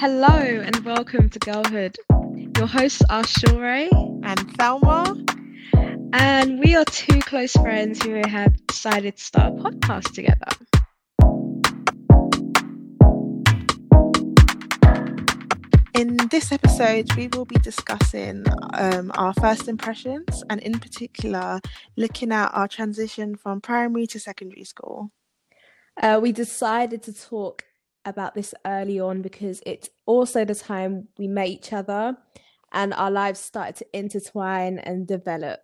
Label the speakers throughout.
Speaker 1: Hello and welcome to Girlhood. Your hosts are Shure
Speaker 2: and Thelma.
Speaker 1: And we are two close friends who have decided to start a podcast together.
Speaker 2: In this episode, we will be discussing um, our first impressions and, in particular, looking at our transition from primary to secondary school.
Speaker 1: Uh, we decided to talk about this early on because it's also the time we met each other and our lives started to intertwine and develop.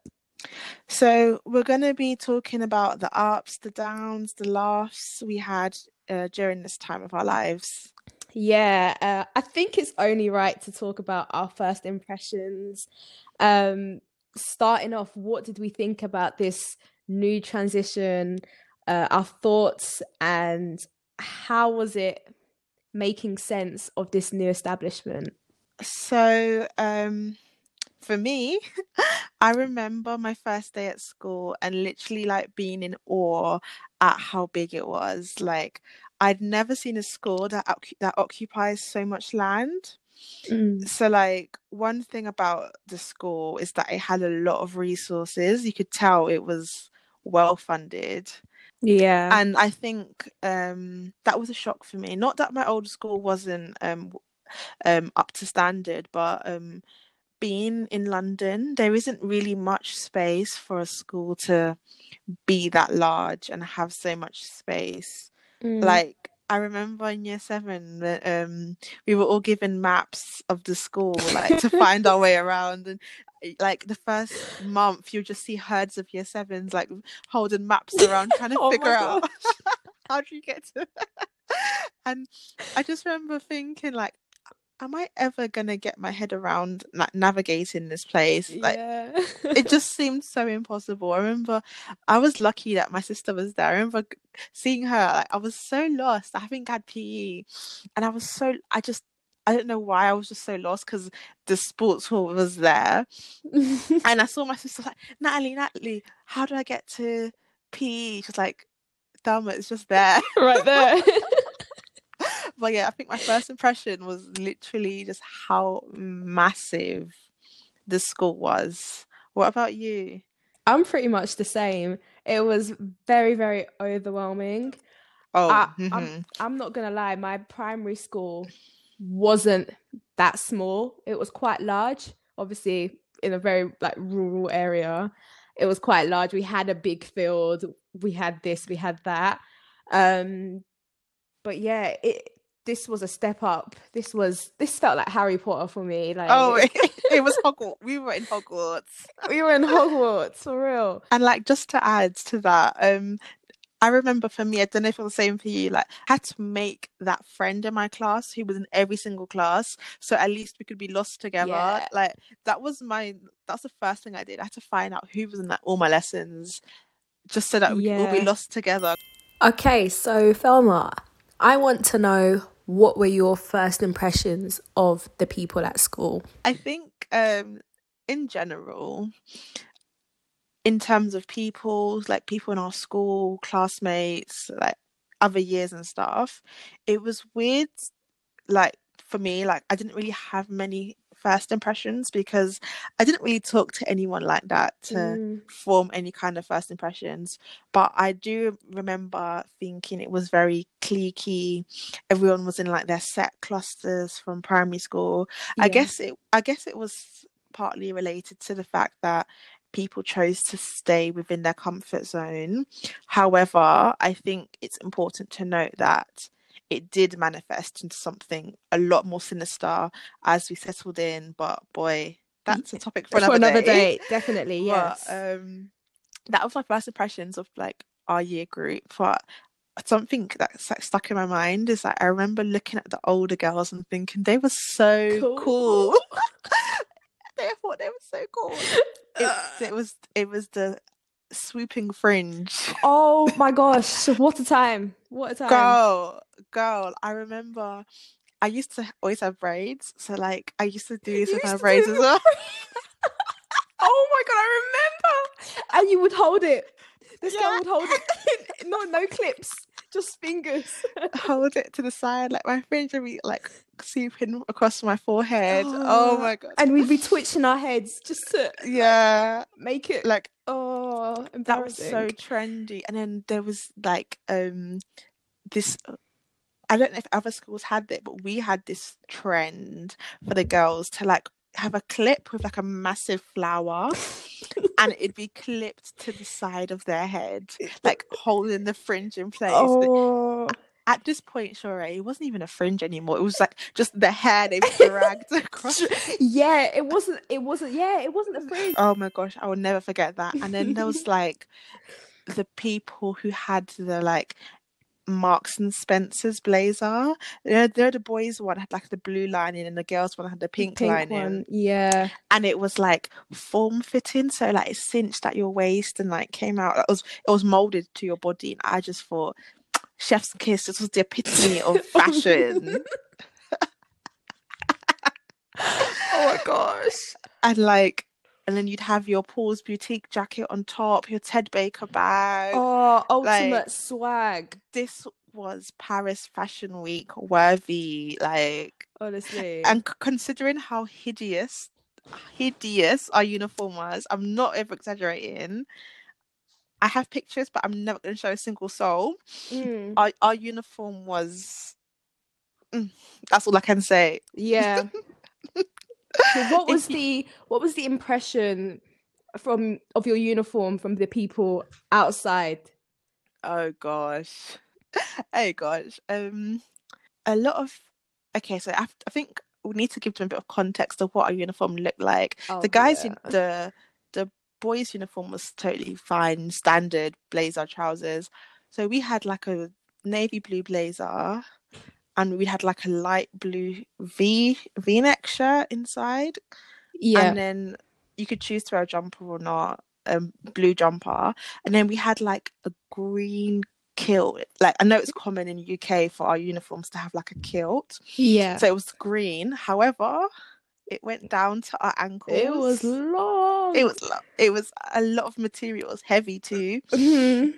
Speaker 2: So, we're going to be talking about the ups, the downs, the laughs we had uh, during this time of our lives.
Speaker 1: Yeah, uh, I think it's only right to talk about our first impressions. Um, starting off, what did we think about this new transition? Uh, our thoughts and how was it making sense of this new establishment?
Speaker 2: So, um, for me, I remember my first day at school and literally like being in awe at how big it was. Like, I'd never seen a school that that occupies so much land. Mm. So, like, one thing about the school is that it had a lot of resources. You could tell it was well funded.
Speaker 1: Yeah.
Speaker 2: And I think um, that was a shock for me. Not that my old school wasn't um, um, up to standard, but um, being in London, there isn't really much space for a school to be that large and have so much space. Mm. Like, I remember in year seven that um, we were all given maps of the school, like to find our way around. And Eh, like the first month you'll just see herds of year sevens like holding maps around trying to oh figure out how do you get to and i just remember thinking like am i ever gonna get my head around like navigating this place like yeah. it just seemed so impossible i remember i was lucky that my sister was there i remember seeing her like i was so lost i haven't had pe and i was so i just I don't know why I was just so lost because the sports hall was there, and I saw my sister like Natalie, Natalie, how do I get to PE? She's like, Thelma, it's just there,
Speaker 1: right there.
Speaker 2: but yeah, I think my first impression was literally just how massive the school was. What about you?
Speaker 1: I'm pretty much the same. It was very, very overwhelming.
Speaker 2: Oh,
Speaker 1: I, mm-hmm. I'm, I'm not gonna lie. My primary school wasn't that small. It was quite large. Obviously, in a very like rural area, it was quite large. We had a big field. We had this. We had that. Um, but yeah, it this was a step up. This was this felt like Harry Potter for me. Like
Speaker 2: oh, it, it was Hogwarts. We were in Hogwarts.
Speaker 1: we were in Hogwarts for real.
Speaker 2: And like just to add to that, um, I remember for me, I don't know if it was the same for you, like I had to make that friend in my class who was in every single class. So at least we could be lost together. Yeah. Like that was my that's the first thing I did. I had to find out who was in like all my lessons just so that we yeah. could all be lost together.
Speaker 1: Okay, so Thelma, I want to know what were your first impressions of the people at school?
Speaker 2: I think um in general, in terms of people, like people in our school, classmates, like other years and stuff, it was weird. Like for me, like I didn't really have many first impressions because I didn't really talk to anyone like that to mm. form any kind of first impressions. But I do remember thinking it was very cliquey. Everyone was in like their set clusters from primary school. Yeah. I guess it I guess it was partly related to the fact that people chose to stay within their comfort zone. However, I think it's important to note that it did manifest into something a lot more sinister as we settled in. But boy, that's a topic for another, for
Speaker 1: another
Speaker 2: day.
Speaker 1: day. Definitely, yes.
Speaker 2: But, um, that was my first impressions of like our year group. But something that's like stuck in my mind is that I remember looking at the older girls and thinking they were so cool. cool. they thought they were so cool. It, it was it was the swooping fringe.
Speaker 1: Oh my gosh! What a time! What a time!
Speaker 2: Girl, girl, I remember. I used to always have braids, so like I used to do this with my braids as well.
Speaker 1: oh my god, I remember! And you would hold it. This yeah. girl would hold it. no, no clips just fingers.
Speaker 2: hold it to the side, like my fringe would be like sweeping across my forehead. Oh,
Speaker 1: Oh,
Speaker 2: my god.
Speaker 1: and we'd be twitching our heads just to
Speaker 2: yeah.
Speaker 1: make it
Speaker 2: Like
Speaker 1: oh
Speaker 2: that was so trendy. And then there was like um this I don't know if other schools had it, but we had this trend for the girls to like have a clip with like a massive flower and it'd be clipped to the side of their head, like holding the fringe in place.
Speaker 1: Oh,
Speaker 2: At this point, sure, it wasn't even a fringe anymore. It was like just the hair they dragged across.
Speaker 1: yeah, it wasn't. It wasn't. Yeah, it wasn't a fringe.
Speaker 2: Oh my gosh, I will never forget that. And then there was like the people who had the like Marks and Spencer's blazer. They're, they're the boys one had like the blue lining and the girls one had the pink, lining.
Speaker 1: one. Yeah.
Speaker 2: And it was like form fitting, so like it cinched at your waist and like came out. It was it was molded to your body. And I just thought, chef's kiss, this was the epitome of fashion.
Speaker 1: Oh my gosh.
Speaker 2: and like and then you'd have your Paul's boutique jacket on top, your Ted Baker bag.
Speaker 1: Oh, ultimate
Speaker 2: like-
Speaker 1: swag.
Speaker 2: this was Paris Fashion Week worthy, like,
Speaker 1: Honestly.
Speaker 2: and c- considering how hideous, hideous our uniform was, I'm not ever exaggerating. I have pictures, but I'm never going to show a single soul.
Speaker 1: Mm,
Speaker 2: Our our uniform was. Mm, that's all I can say.
Speaker 1: yeah. So what was the what was the impression from of your uniform from the people outside?
Speaker 2: Oh gosh. oh gosh. Um a lot of okay, so I, I think we need to give them a bit of context of what our uniform looked like.
Speaker 1: Oh,
Speaker 2: the guys
Speaker 1: yeah.
Speaker 2: in the the boys uniform was totally fine, standard blazer trousers. So we had like a navy blue blazer and we had like a light blue V V neck shirt inside
Speaker 1: Yeah.
Speaker 2: and then you could choose to wear a jumper or not um blue jumper and then we had like a green kilt like i know it's common in uk for our uniforms to have like a kilt
Speaker 1: yeah.
Speaker 2: so it was green however it went down to our ankles
Speaker 1: it was long.
Speaker 2: it was lo- it was a lot of material it was heavy too
Speaker 1: Mhm.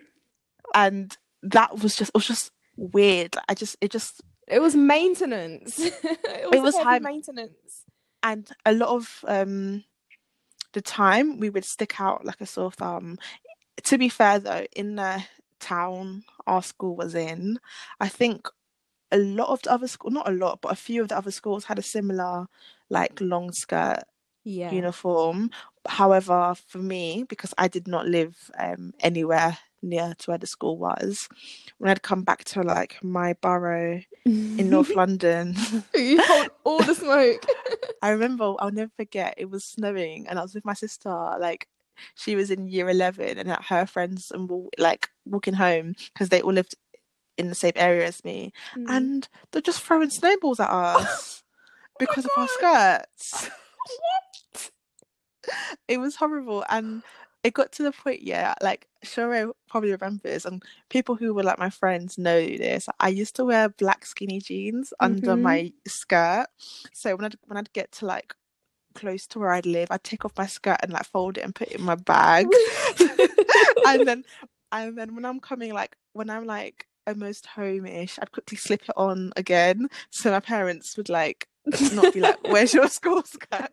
Speaker 2: and that was just it was just weird i just it just
Speaker 1: It was maintenance. it was,
Speaker 2: was
Speaker 1: heavy
Speaker 2: high-
Speaker 1: maintenance.
Speaker 2: and a lot of um the time we would stick out like a sore thumb to be fair though in the town our school was in i think a lot of the other school not a lot but a few of the other schools had a similar like long skirt
Speaker 1: Yeah.
Speaker 2: uniform however for me because i did not live um anywhere near to where the school was when i'd come back to like my borough in north london
Speaker 1: you hold all the smoke.
Speaker 2: I remember I'll never forget it was snowing and I was with my sister like she was in year 11 and her friends and like walking home because they all lived in the same area as me
Speaker 1: Mm.
Speaker 2: and they're just throwing snowballs at us because of our skirts. It was horrible and it got to the point yeah like Shure probably remembers and people who were like my friends know this. I used to wear black skinny jeans under
Speaker 1: Mhm.
Speaker 2: my skirt so when I'd when I'd get to like close to where I'd live I'd take off my skirt and like fold it and put it in my bag. And then and then when I'm coming like when I'm like almost home-ish I'd quickly slip it on again so my parents would like not be like where's your school skirt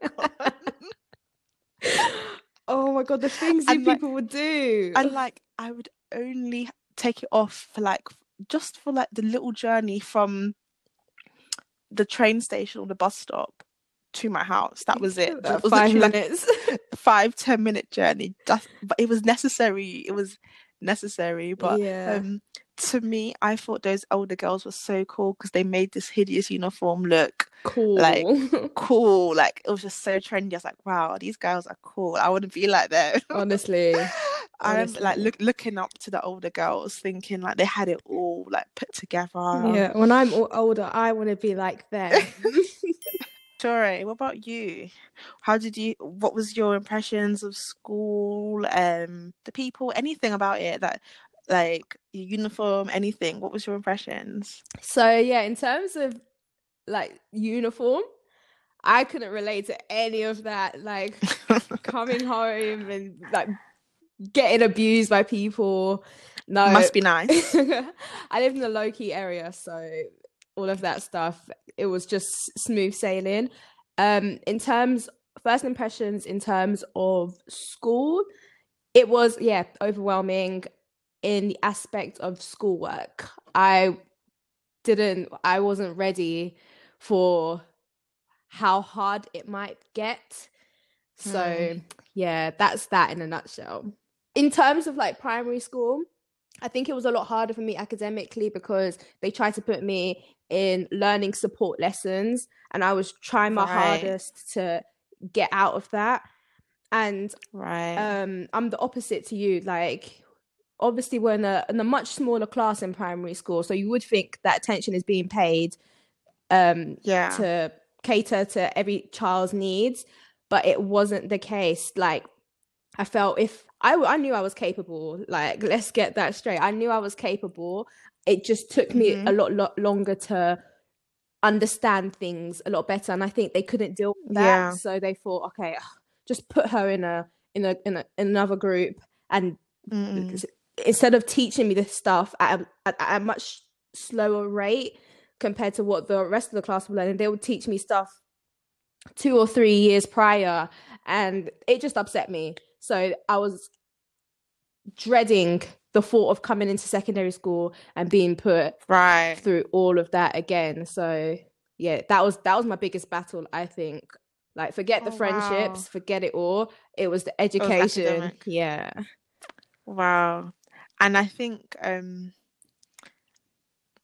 Speaker 1: oh my god, the things you
Speaker 2: And, like-
Speaker 1: people would do.
Speaker 2: and like I would only take it off for like just for like the little journey from the train station or the bus stop to my house that was it it was
Speaker 1: five
Speaker 2: like,
Speaker 1: minutes.
Speaker 2: five ten minute journey just but it was necessary it was necessary but
Speaker 1: yeah.
Speaker 2: um to me i thought those older girls were so cool because they made this hideous uniform look
Speaker 1: cool.
Speaker 2: like, cool like it was just so trendy i was like wow these girls are cool i want to be like them
Speaker 1: honestly.
Speaker 2: I remember like look, looking up to the older girls, thinking like they had it all like put together.
Speaker 1: Yeah, when I'm older, I want to be like them.
Speaker 2: Sure. What about you? How did you? What was your impressions of school? Um, the people, anything about it that, like your uniform, anything. What was your impressions?
Speaker 1: so yeah, in terms of like uniform, I couldn't relate to any of that. Like coming home and like getting abused by people. No,
Speaker 2: Must be nice.
Speaker 1: I live in a low key area, so all of that stuff it was just smooth sailing. Um, in terms first impressions in terms of school, it was yeah overwhelming in the aspect of schoolwork. I didn't I wasn't ready for how hard it might get. So mm. yeah, that's that in a nutshell. In terms of like primary school, I think it was a lot harder for me academically because they tried to put me in learning support lessons and I was trying my right. hardest to get out of that. And
Speaker 2: right.
Speaker 1: um I'm the opposite to you. Like obviously we're in a in a much smaller class in primary school, so you would think that attention is being paid um
Speaker 2: yeah
Speaker 1: to cater to every child's needs, but it wasn't the case. Like I felt if I I knew I was capable, like let's get that straight. I knew I was capable. It just took me mm-hmm. a lot, lot longer to understand things a lot better and I think they couldn't deal with that. Yeah. So they thought, okay, just put her in a in a in, a, in another group and mm instead of teaching me this stuff at a, at, at a much slower rate compared to what the rest of the class were learning, they would teach me stuff two or three years prior, and it just upset me. So I was dreading the thought of coming into secondary school and being put
Speaker 2: right
Speaker 1: through all of that again. So yeah, that was that was my biggest battle, I think. Like forget oh, the friendships, wow. forget it all. It was the education. Was yeah.
Speaker 2: Wow and I think um,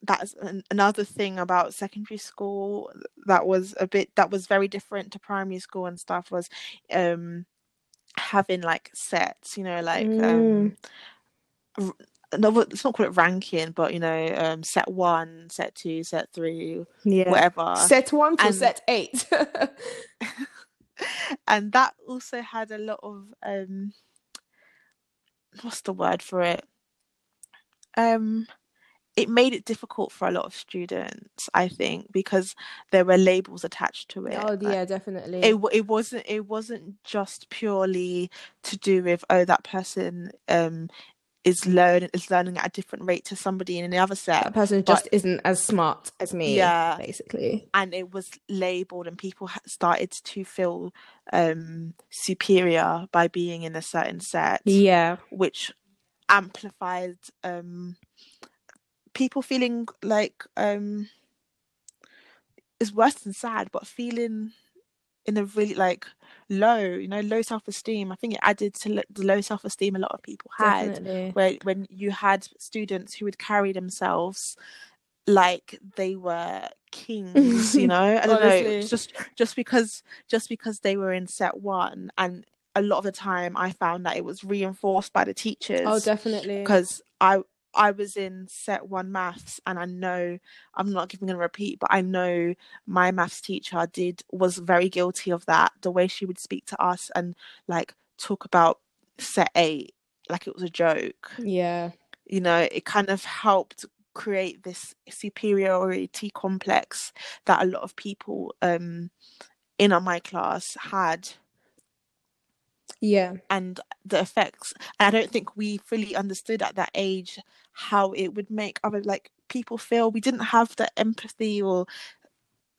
Speaker 2: that's an, another thing about secondary school that was a bit that was very different to primary school and stuff was um, having like sets, you know, like um, mm. um, no, it's not called it ranking, but you know, um, set one, set two, set three, yeah. whatever.
Speaker 1: Set one to and, set eight.
Speaker 2: and that also had a lot of um, what's the word for it? Um it made it difficult for a lot of students i think because there were labels attached to it
Speaker 1: oh yeah definitely
Speaker 2: it, it wasn't it wasn't just purely to do with oh that person um is learning is learning at a different rate to somebody in the other set.
Speaker 1: That person just isn't as smart as me. Yeah, basically.
Speaker 2: And it was labeled, and people started to feel um superior by being in a certain set.
Speaker 1: Yeah,
Speaker 2: which amplified um people feeling like um it's worse than sad but feeling in a really like low you know low self-esteem. I think it added to the low self-esteem a lot of people had Definitely. where when you had students who would carry themselves like they were kings you know? I don't know. Just just because just because they were in set one and a lot of the time I found that it was reinforced by the teachers.
Speaker 1: Oh, definitely.
Speaker 2: Because I I was in set one maths and I know I'm not giving a repeat, but I know my maths teacher did was very guilty of that. The way she would speak to us and like talk about set eight like it was a joke.
Speaker 1: Yeah.
Speaker 2: You know, it kind of helped create this superiority complex that a lot of people um in my class had
Speaker 1: yeah
Speaker 2: and the effects and i don't think we fully understood at that age how it would make other like people feel we didn't have the empathy or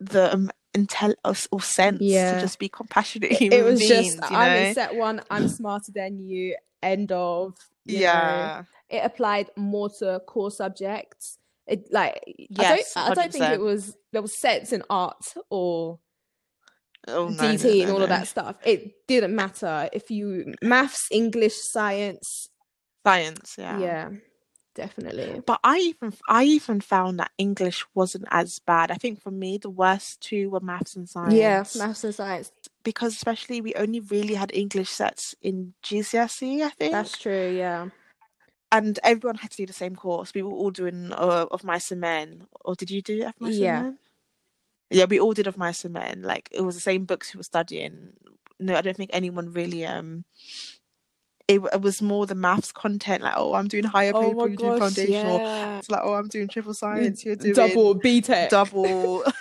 Speaker 2: the um, intel or, sense yeah. to just be compassionate it, it was beings, just
Speaker 1: i'm
Speaker 2: know?
Speaker 1: in set one i'm smarter than you end of
Speaker 2: yeah
Speaker 1: know. it applied more to core subjects it like yes, I don't, I don't think it was there was sets in art or oh, no, DT no, no, and all of that stuff. It didn't matter if you maths, English, science,
Speaker 2: science. Yeah,
Speaker 1: yeah, definitely.
Speaker 2: But I even I even found that English wasn't as bad. I think for me the worst two were maths and science.
Speaker 1: Yeah, maths and science.
Speaker 2: Because especially we only really had English sets in GCSE. I think
Speaker 1: that's true. Yeah
Speaker 2: and everyone had to do the same course. We were all doing uh, of mice and men, or did you do of mice yeah. Yeah, we all did of mice and men. Like it was the same books we were studying. No, I don't think anyone really um it, it was more the maths content, like, oh, I'm doing higher
Speaker 1: oh
Speaker 2: paper,
Speaker 1: doing
Speaker 2: foundational.
Speaker 1: Yeah.
Speaker 2: It's like, oh, I'm doing triple science, you're doing
Speaker 1: double BTEC.
Speaker 2: Double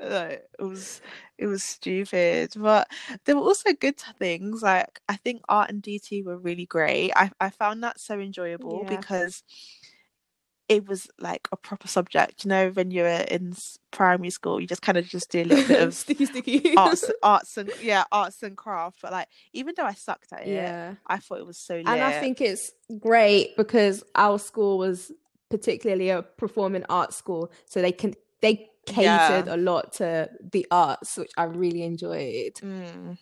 Speaker 2: Like, it was it was stupid, but there were also good things. Like I think art and DT were really great. I I found that so enjoyable
Speaker 1: Yeah.
Speaker 2: because it was like a proper subject. You know, when you were in primary school, you just kind of just do a little bit of
Speaker 1: sticky sticky.
Speaker 2: arts, arts and yeah, arts and craft. But like, even though I sucked at it,
Speaker 1: yeah.
Speaker 2: I thought it was so lit.
Speaker 1: And I think it's great because our school was particularly a performing arts school, so they can they catered
Speaker 2: Yeah.
Speaker 1: a lot to the arts, which I really enjoyed.
Speaker 2: Mm.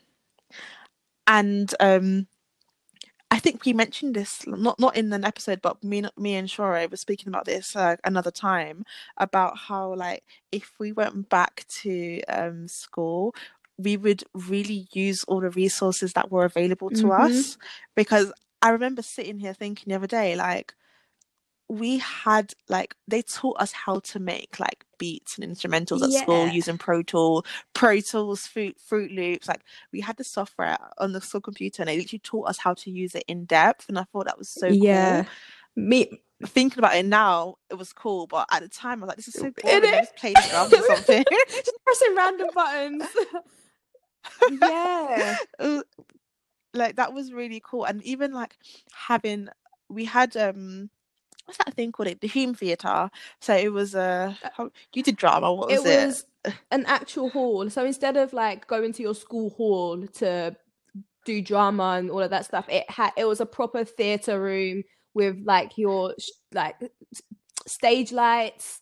Speaker 2: And um, I think we mentioned this not not in an episode, but me me and Shore were speaking about this uh, another time about how like if we went back to um school. We would really use all the resources that were available to
Speaker 1: Mhm.
Speaker 2: us because I remember sitting here thinking the other day, like, we had like they taught us how to make like beats and instrumentals at school using Pro Tool, Pro Tools, Fruit, Fruit Loops. Like we had the software on the school computer, and they literally taught us how to use it in depth. And I thought that was so
Speaker 1: cool. Me.
Speaker 2: Thinking about it now, it was cool, but at the time, I was like, "This is so
Speaker 1: cool."
Speaker 2: boring." I just play the drums or something.
Speaker 1: just pressing random buttons. yeah.
Speaker 2: Like that was really cool, and even like having we had um. What's that thing called? It the Hume Theatre. So it was uh, you did drama. What was
Speaker 1: it
Speaker 2: it?
Speaker 1: was an actual hall. So instead of like going to your school hall to do drama and all of that stuff, it had it was a proper theater room with like your like stage lights,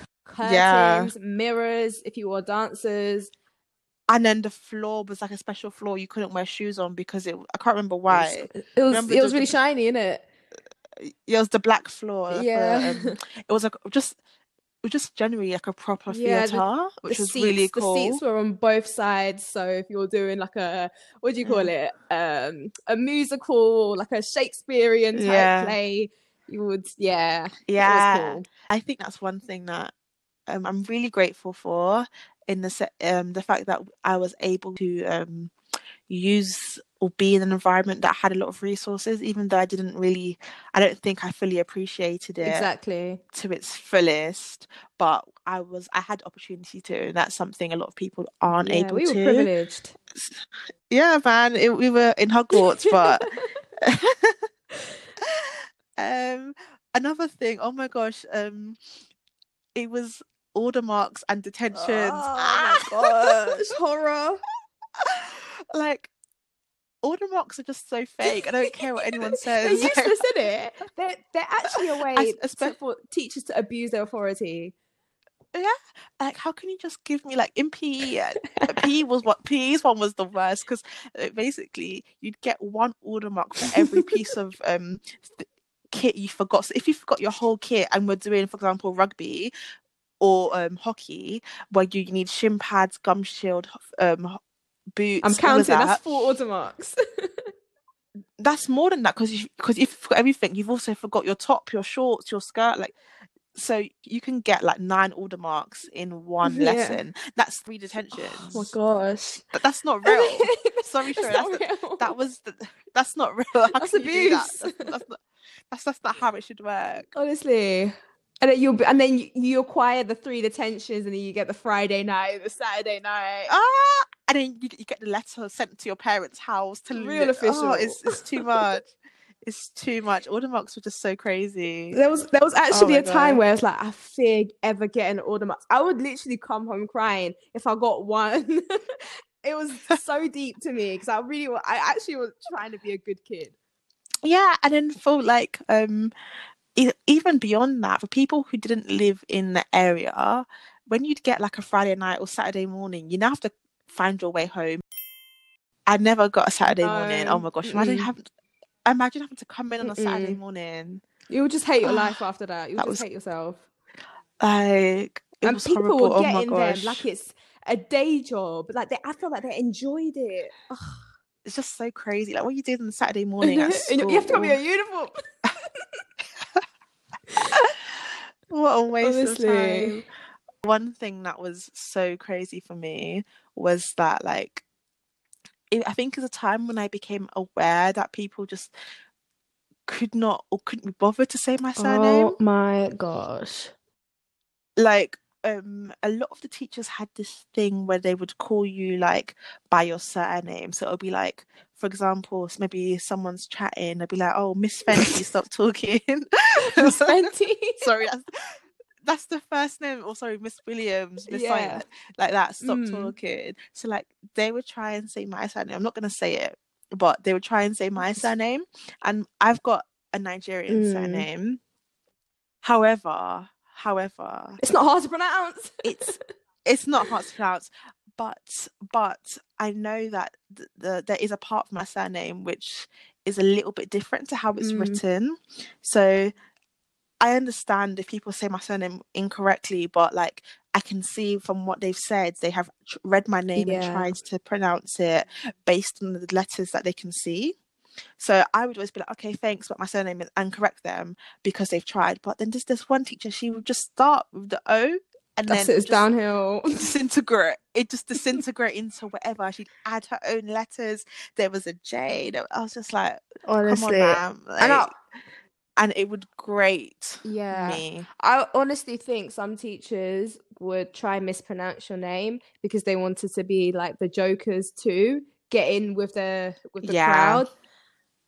Speaker 1: c-
Speaker 2: Yeah.
Speaker 1: curtains, mirrors. If you were dancers,
Speaker 2: and then the floor was like a special floor you couldn't wear shoes on because it I can't remember
Speaker 1: it was
Speaker 2: why.
Speaker 1: it was, it was really shiny, innit? it?
Speaker 2: It was the black floor.
Speaker 1: Yeah.
Speaker 2: um, it was like just it was just generally like a proper
Speaker 1: Yeah, the-
Speaker 2: theatre, which
Speaker 1: the
Speaker 2: was
Speaker 1: seats,
Speaker 2: really cool.
Speaker 1: The seats were on both sides, so if you're doing like a what do you call
Speaker 2: Mm.
Speaker 1: it, um, a musical, like a Shakespearean type
Speaker 2: Yeah.
Speaker 1: play, you would, yeah,
Speaker 2: yeah,
Speaker 1: cool.
Speaker 2: I think that's one thing that um, I'm really grateful for in the um the fact that I was able to um use or be in an environment that had a lot of resources, even though I didn't really, I don't think I fully appreciated it.
Speaker 1: Exactly.
Speaker 2: to its fullest but i was i had opportunity to and that's something a lot of people aren't able to
Speaker 1: Yeah,
Speaker 2: able
Speaker 1: we were privileged.
Speaker 2: yeah man it, we were in hogwarts but um another thing oh my gosh um it was order marks and detentions
Speaker 1: Oh my gosh, horror.
Speaker 2: like order marks are just so fake i don't care what anyone
Speaker 1: They're
Speaker 2: says
Speaker 1: useless, isn't it? They're they're actually a way
Speaker 2: I-
Speaker 1: to, for teachers to abuse their authority.
Speaker 2: Yeah, like how can you just give me like in PE uh, PE was what PE's one was the worst because basically you'd get one order mark for every piece of um th- kit you forgot so if you forgot your whole kit and we're doing for example rugby or um hockey where you need shin pads gum shield um boots
Speaker 1: I'm counting. That's four order marks.
Speaker 2: that's more than that because because if you forgot everything you've also forgot your top your shorts your skirt like so you can get like nine order marks in one
Speaker 1: Yeah.
Speaker 2: lesson that's three detentions
Speaker 1: oh my gosh.
Speaker 2: But that's not real Sorry,
Speaker 1: That's not
Speaker 2: that's
Speaker 1: real.
Speaker 2: that was the, that's not real How
Speaker 1: That's
Speaker 2: you do that?
Speaker 1: abuse.
Speaker 2: That's, that's not that's, that's not how it should work
Speaker 1: honestly. And then you and then you, you acquire the three detentions, and then you get the Friday night, the Saturday night.
Speaker 2: ah and then you, you get the letter sent to your parents house to
Speaker 1: Real
Speaker 2: li-
Speaker 1: official.
Speaker 2: oh, it's, it's too much it's too much order marks were just so crazy
Speaker 1: There was there was actually
Speaker 2: Oh
Speaker 1: a time
Speaker 2: God.
Speaker 1: where it's like I fear ever getting order marks. I would literally come home crying if I got one. it was so deep to me because I really I actually was trying to be a good kid.
Speaker 2: yeah and then for like um even beyond that for people who didn't live in the area when you'd get like a friday night or saturday morning you now have to find your way home i never got a saturday morning oh my gosh imagine having imagine having to come in on a saturday
Speaker 1: Mm-mm.
Speaker 2: morning
Speaker 1: You would just hate your ah, life after that. You would
Speaker 2: That
Speaker 1: just
Speaker 2: was
Speaker 1: hate yourself.
Speaker 2: like it
Speaker 1: and
Speaker 2: was
Speaker 1: people
Speaker 2: horrible
Speaker 1: were
Speaker 2: oh
Speaker 1: getting them like it's a day job. Like they, I feel like they enjoyed it. Ugh.
Speaker 2: it's just so crazy like what you doing on a saturday morning at
Speaker 1: And you you have to come in your uniform.
Speaker 2: What a waste
Speaker 1: Honestly.
Speaker 2: of time. One thing that was so crazy for me was that, like, it, I think is a time when I became aware that people just could not or couldn't be bothered to say my surname.
Speaker 1: Oh my gosh.
Speaker 2: Like, um a lot of the teachers had this thing where they would call you like by your surname. So it'll be like, for example, maybe someone's chatting, they'll be like, "Oh, Miss Fenty, stop talking."
Speaker 1: Miss Fenty.
Speaker 2: Sorry, that's, that's the first name. Or oh, sorry, Miss Williams, Miss yeah. like, like that. Stop mm. talking. So like they would try and say my surname. I'm not gonna say it, but they would try and say my surname, and I've got a Nigerian mm. surname. However, however,
Speaker 1: it's not hard to pronounce.
Speaker 2: it's it's not hard to pronounce, but but I know that the, the, there is a part of my surname which is a little bit different to how it's mm. written. So I understand if people say my surname incorrectly, but like I can see from what they've said, they have read my name yeah. and tried to pronounce it based on the letters that they can see. So I would always be like, okay, thanks, but my surname is and correct them because they've tried. But then there's this one teacher, she would just start with the O and
Speaker 1: That's
Speaker 2: then
Speaker 1: it's downhill.
Speaker 2: Disintegrate. It just disintegrate into whatever. She'd add her own letters. There was a J. I was just like, honestly, on, like, and, I, and it would grate yeah. me.
Speaker 1: I honestly think some teachers would try mispronounce your name because they wanted to be like the jokers too, get in with the with the yeah. crowd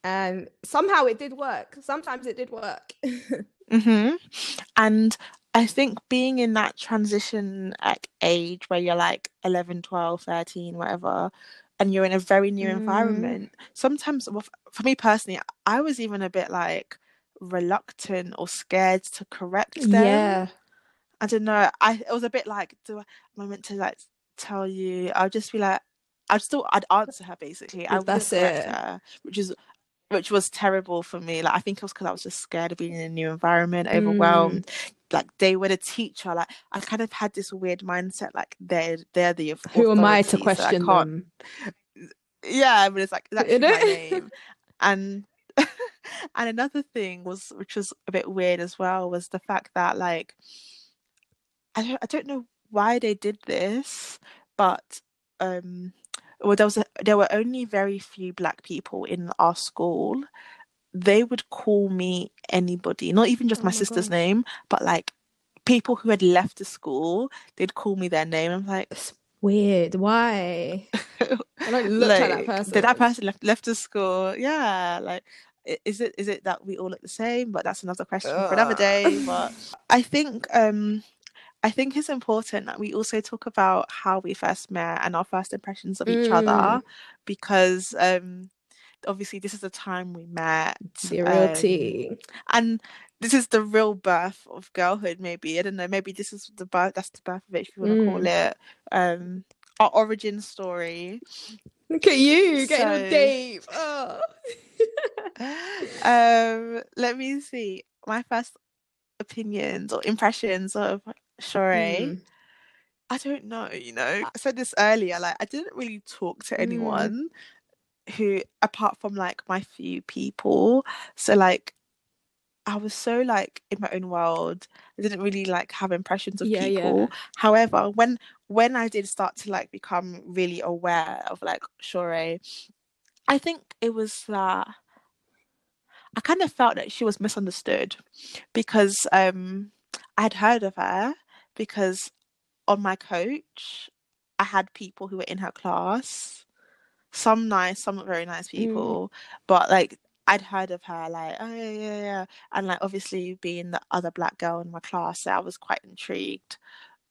Speaker 1: and somehow it did work sometimes it did work
Speaker 2: mm-hmm. and i think being in that transition like age where you're like 11 12 13 whatever and you're in a very new mm. environment sometimes well, for me personally i was even a bit like reluctant or scared to correct them yeah i don't know i it was a bit like do i am i meant to like tell you i'll just be like I'd still I'd answer her basically. I
Speaker 1: That's it. Her,
Speaker 2: which is which was terrible for me. Like I think it was because I was just scared of being in a new environment, overwhelmed. Mm. Like they were the teacher. Like I kind of had this weird mindset. Like they're they're the
Speaker 1: who am I to question so I them?
Speaker 2: Yeah, but it's like that's my name. And and another thing was, which was a bit weird as well, was the fact that like I don't I don't know why they did this, but um well there was a, there were only very few black people in our school. They would call me anybody not even just oh my, my sister's name but like people who had left the school they'd call me their name. I'm like
Speaker 1: it's weird. Why? I don't look like, like that person.
Speaker 2: did that person left left the school. Yeah like is it is it that we all look the same but that's another question Ugh. for another day but i think um I think it's important that we also talk about how we first met and our first impressions of each mm. other because um obviously this is the time we met.
Speaker 1: The real um, tea.
Speaker 2: And this is the real birth of girlhood, maybe. I don't know, maybe this is the birth that's the birth of it if you want to mm. call it. Um our origin story.
Speaker 1: Look at you getting so, deep. Oh.
Speaker 2: um let me see. My first opinions or impressions of Sure. Mm. I don't know, you know. I said this earlier, like I didn't really talk to mm. anyone mm. who apart from like my few people. So like I was so like in my own world. I didn't really like have impressions of yeah, people. Yeah. However, when when I did start to like become really aware of like Sure, I think it was that I kind of felt that she was misunderstood because um I'd heard of her because on my coach, I had people who were in her class, some nice, some not very nice mm. people, mm. but like I'd heard of her, like, oh yeah, yeah, yeah. And like obviously being the other black girl in my class, I was quite intrigued.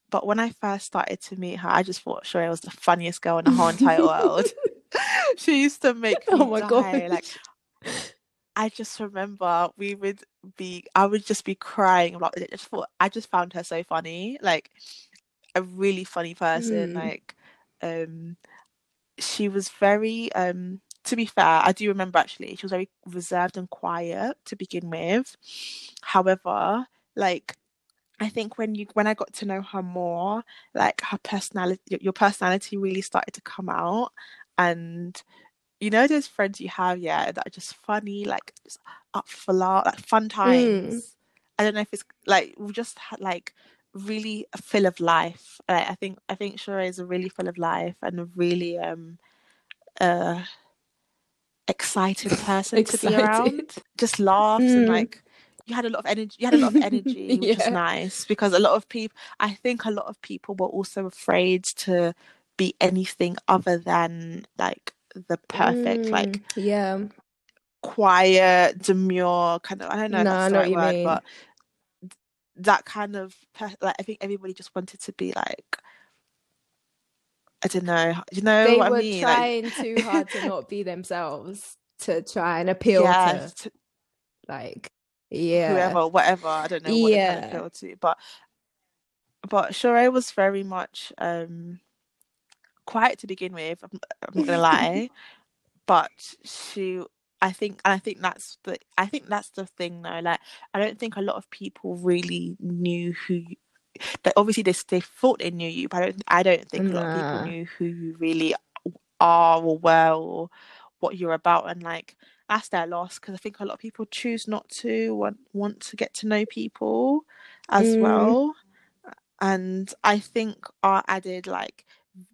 Speaker 2: But when I first started to meet her, I just thought sure was the funniest girl in the whole entire world. she used to make me oh my die. God. Like I just remember we would be I would just be crying about it. I just thought I just found her so funny. Like a really funny person. Mm. Like um she was very um to be fair, I do remember actually she was very reserved and quiet to begin with. However, like I think when you when I got to know her more, like her personality your personality really started to come out and you know those friends you have, yeah, that are just funny, like just up for laugh, like fun times. Mm. I don't know if it's like we just had like really a full of life. Like, I think I think Sure is a really full of life and a really um uh exciting person to be around. Just laughs mm. and like you had a lot of energy you had a lot of energy which
Speaker 1: Yeah.
Speaker 2: was nice because a lot of people i think a lot of people were also afraid to be anything other than like the perfect like
Speaker 1: Mm, yeah.
Speaker 2: quiet demure kind of i don't know
Speaker 1: No,
Speaker 2: that's the right word
Speaker 1: mean.
Speaker 2: but that kind of like i think everybody just wanted to be like i don't know you know
Speaker 1: They
Speaker 2: what
Speaker 1: were
Speaker 2: i mean like
Speaker 1: trying too hard to not be themselves to try and appeal
Speaker 2: yeah
Speaker 1: to
Speaker 2: to
Speaker 1: like yeah.
Speaker 2: whoever whatever i don't know what they're trying to
Speaker 1: Yeah.
Speaker 2: appeal to but but Shure was very much um quiet to begin with i'm, I'm not gonna lie but she i think and i think that's the i think that's the thing though like i don't think a lot of people really knew who that obviously they, they thought they knew you but i don't i don't think a lot of people knew who you really are or were or what you're about and like that's their loss because i think a lot of people choose not to want want to get to know people as
Speaker 1: Mm.
Speaker 2: well and i think our added like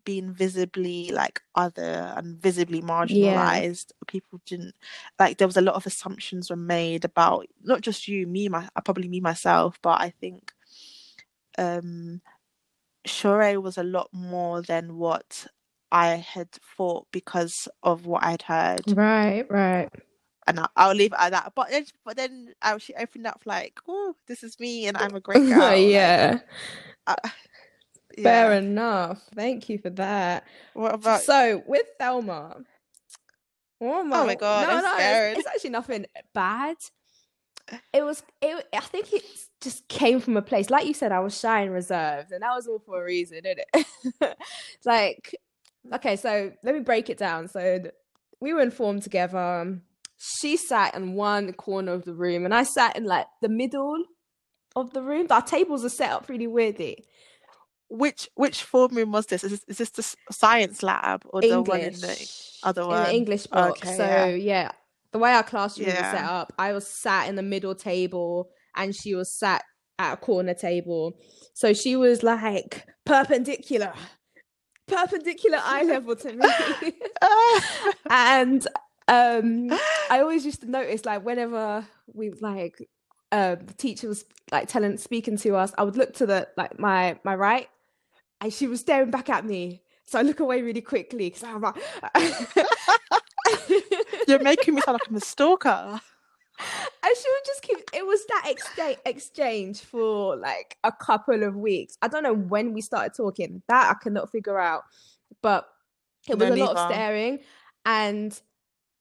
Speaker 2: being visibly like other and visibly marginalized people didn't like there was a lot of assumptions were made about not just you me my uh, probably me myself but i think um Shure was a lot more than what I had thought because of what I'd heard,
Speaker 1: Right, right.
Speaker 2: and I, I'll leave it at that. But then, but then I, she opened up like, "Oh, this is me, and I'm a great girl." like,
Speaker 1: yeah. Fair enough. Thank you for that.
Speaker 2: What about?
Speaker 1: So with Thelma, oh my,
Speaker 2: Oh my God,
Speaker 1: no,
Speaker 2: I'm
Speaker 1: no, it's-
Speaker 2: scared.
Speaker 1: It's, actually nothing bad. It was, it. I think it just came from a place, like you said, I was shy and reserved, and that was all for a reason, isn't it? like, okay, so let me break it down. So we were informed together. She sat in one corner of the room, and I sat in like the middle of the room. Our tables are set up really weirdly.
Speaker 2: Which which form room was this? Is this, is this the science lab or the one in the
Speaker 1: English
Speaker 2: other
Speaker 1: in
Speaker 2: one?
Speaker 1: the English box.
Speaker 2: Okay,
Speaker 1: so
Speaker 2: yeah.
Speaker 1: yeah. the way our classroom was set up, I was sat in the middle table, and she was sat at a corner table. So she was like perpendicular, perpendicular eye level to me, and um, I always used to notice like whenever we like. Uh, the teacher was like telling, speaking to us. I would look to the like my my right, and she was staring back at me. So I look away really quickly because I'm like,
Speaker 2: You're making me sound like I'm a stalker.
Speaker 1: and she would just keep. It was that exchange exchange for like a couple of weeks. I don't know when we started talking. That I cannot figure out, but it was
Speaker 2: No,
Speaker 1: a lot of staring, and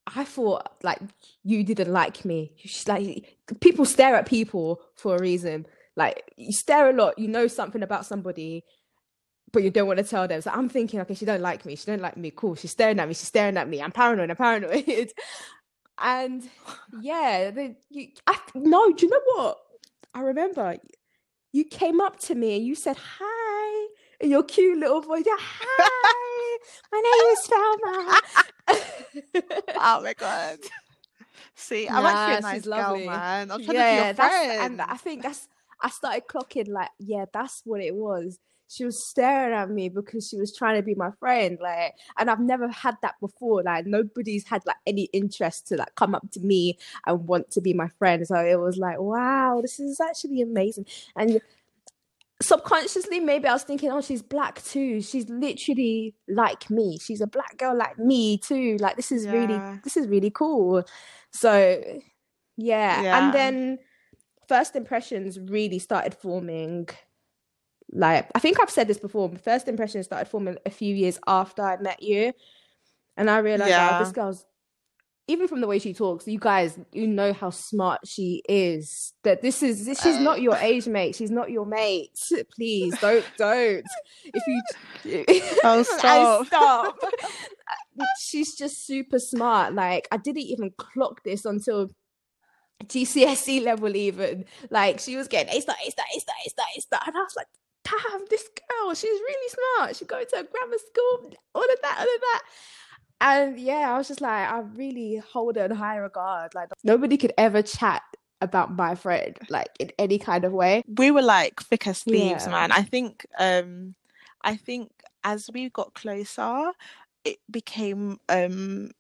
Speaker 1: I thought like you didn't like me. You sh- like people stare at people for a reason. Like you stare a lot, you know something about somebody, but you don't want to tell them. So I'm thinking, okay, she don't like me. She don't like me. Cool. She's staring at me. She's staring at me. I'm paranoid. I'm paranoid. and yeah, the, you, I, no, do you know what? I remember you came up to me and you said hi in your cute little voice. Yeah, hi, my name is Falma.
Speaker 2: Oh my god. See, I'm
Speaker 1: Nah,
Speaker 2: actually a nice girl,
Speaker 1: lovely.
Speaker 2: man. I'm trying to be
Speaker 1: yeah,
Speaker 2: your friend.
Speaker 1: and I think that's I started clocking like, yeah, that's what it was. She was staring at me because she was trying to be my friend, like, and I've never had that before. Like, nobody's had like any interest to like come up to me and want to be my friend. So it was like, wow, this is actually amazing. And subconsciously, maybe I was thinking, oh, she's black too. She's literally like me. She's a black girl like me too. Like, this is really, this is really cool. So yeah.
Speaker 2: Yeah.
Speaker 1: And then first impressions really started forming. Like I think I've said this before. First impressions started forming a few years after I met you, and I realized, oh, this girl's even from the way she talks. You guys, you know how smart she is. That this is this, she's not your uh. age mate. She's not your mate. Please don't don't. If you
Speaker 2: Oh,
Speaker 1: I
Speaker 2: stop.
Speaker 1: stop. She's just super smart. Like I didn't even clock this until GCSE level even. Like she was getting A star, A star, A star, A star, A star. And I was like, damn, this girl, she's really smart. She's going to a grammar school, all of that, all of that. And yeah, I was just like, I really hold her in high regard. Like nobody could ever chat about my friend, like in any kind of way.
Speaker 2: we were like thick as thieves,
Speaker 1: Yeah.
Speaker 2: man. I think um I think as we got closer, it became um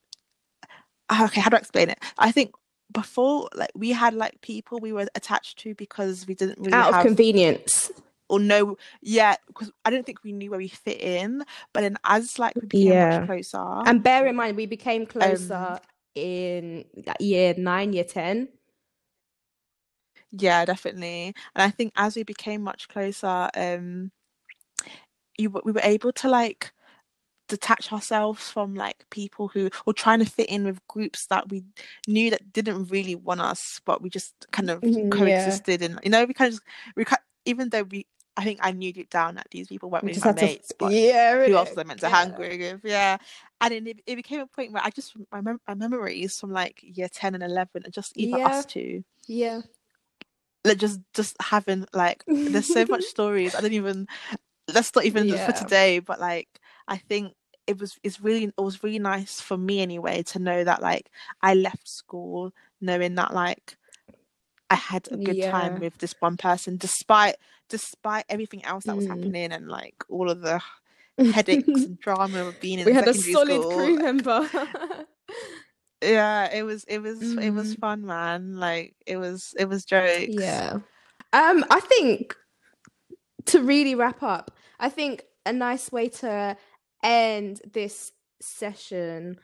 Speaker 2: okay, how do I explain it? I think before like we had like people we were attached to because we didn't really
Speaker 1: out of
Speaker 2: have
Speaker 1: convenience.
Speaker 2: or no yeah because I don't think we knew where we fit in. But then as like we became
Speaker 1: Yeah.
Speaker 2: much closer,
Speaker 1: And bear in mind, we became
Speaker 2: Um,
Speaker 1: closer in like, year nine, year ten.
Speaker 2: Yeah, definitely. And I think as we became much closer, um, you we were able to like detach ourselves from like people who were trying to fit in with groups that we knew that didn't really want us, but we just kind of
Speaker 1: Mhm, yeah.
Speaker 2: coexisted and you know we kind of just we even though we I think I knew deep down that these people weren't
Speaker 1: We
Speaker 2: really my
Speaker 1: had to,
Speaker 2: mates, but
Speaker 1: yeah,
Speaker 2: who
Speaker 1: innit?
Speaker 2: else was I meant to
Speaker 1: Yeah.
Speaker 2: hang with? Yeah, and it, it became a point where I just my mem- my memories from like year ten and eleven are just either
Speaker 1: Yeah.
Speaker 2: us two
Speaker 1: Yeah.
Speaker 2: like just just having like there's so much stories i don't even that's not even for today but like i think it was it's really it was really nice for me anyway to know that like i left school knowing that like i had a good
Speaker 1: Yeah.
Speaker 2: time with this one person despite despite everything else that was
Speaker 1: Mm.
Speaker 2: happening and like all of the headaches and drama of being in
Speaker 1: we had a solid
Speaker 2: school
Speaker 1: crew member.
Speaker 2: yeah it was it was it was
Speaker 1: Mhm.
Speaker 2: fun man like it was it was jokes
Speaker 1: Yeah. Um, I think to really wrap up, I think a nice way to end this session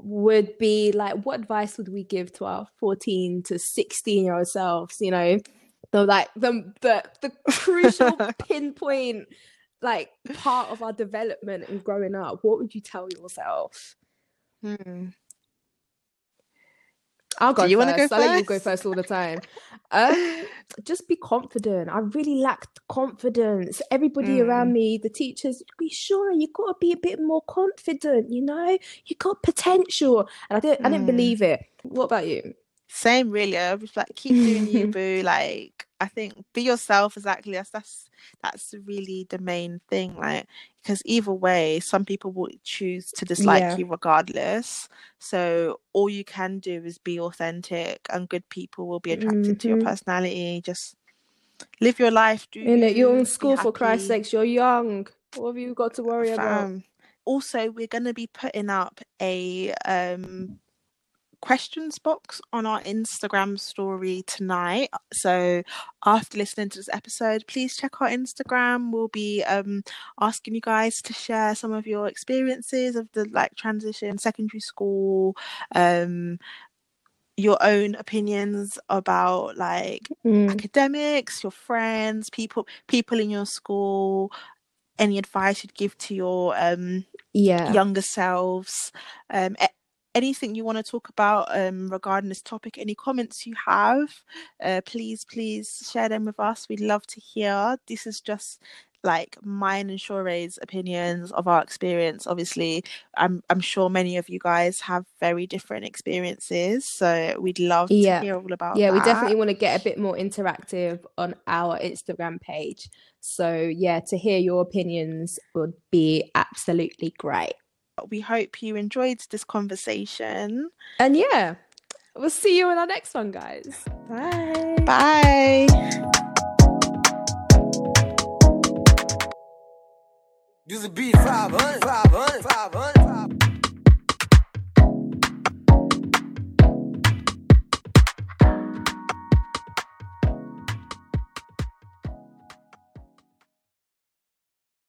Speaker 1: would be like what advice would we give to our 14 to 16 year old selves, you know? The like the the the crucial pinpoint like part of our development and growing up. What would you tell yourself?
Speaker 2: Hmm.
Speaker 1: I'll go
Speaker 2: Do you wanna
Speaker 1: first.
Speaker 2: go
Speaker 1: I let you go
Speaker 2: first?
Speaker 1: first all the time. Um, just be confident. I really lacked confidence. Everybody around
Speaker 2: Mm.
Speaker 1: me, the teachers, be sure you got to be a bit more confident. You know, you got potential, and I didn't. I didn't
Speaker 2: Mm.
Speaker 1: believe it. What about you?
Speaker 2: Same, really. I was like, keep doing you, boo. Like, I think be yourself. Exactly. That's that's that's really the main thing. Like, because either way, some people will choose to dislike
Speaker 1: Yeah.
Speaker 2: you regardless. So all you can do is be authentic, and good people will be attracted to your
Speaker 1: Mhm.
Speaker 2: personality. Just live your life. Do
Speaker 1: In it, you're in school for Christ's sakes. You're young. What have you got to worry about?
Speaker 2: Also, we're going to be putting up a um, questions box on our Instagram story tonight. So, after listening to this episode, please check our Instagram. We'll be um, asking you guys to share some of your experiences of the like transition, secondary school, um, your own opinions about like
Speaker 1: Mm,
Speaker 2: academics, your friends, people, people in your school. Any advice you'd give to your um,
Speaker 1: yeah.
Speaker 2: younger selves um anything you want to talk about um regarding this topic any comments you have uh please please share them with us we'd love to hear this is just like mine and Shore's opinions of our experience obviously i'm i'm sure many of you guys have very different experiences so we'd love
Speaker 1: Yeah.
Speaker 2: to hear all about
Speaker 1: Yeah, we definitely want to get a bit more interactive on our Instagram page. So, yeah, to hear your opinions would be absolutely great.
Speaker 2: We hope you enjoyed this conversation
Speaker 1: And yeah, we'll see you in our next one, guys. Bye.
Speaker 2: bye
Speaker 3: Use a beat 500, 500, 500, 500.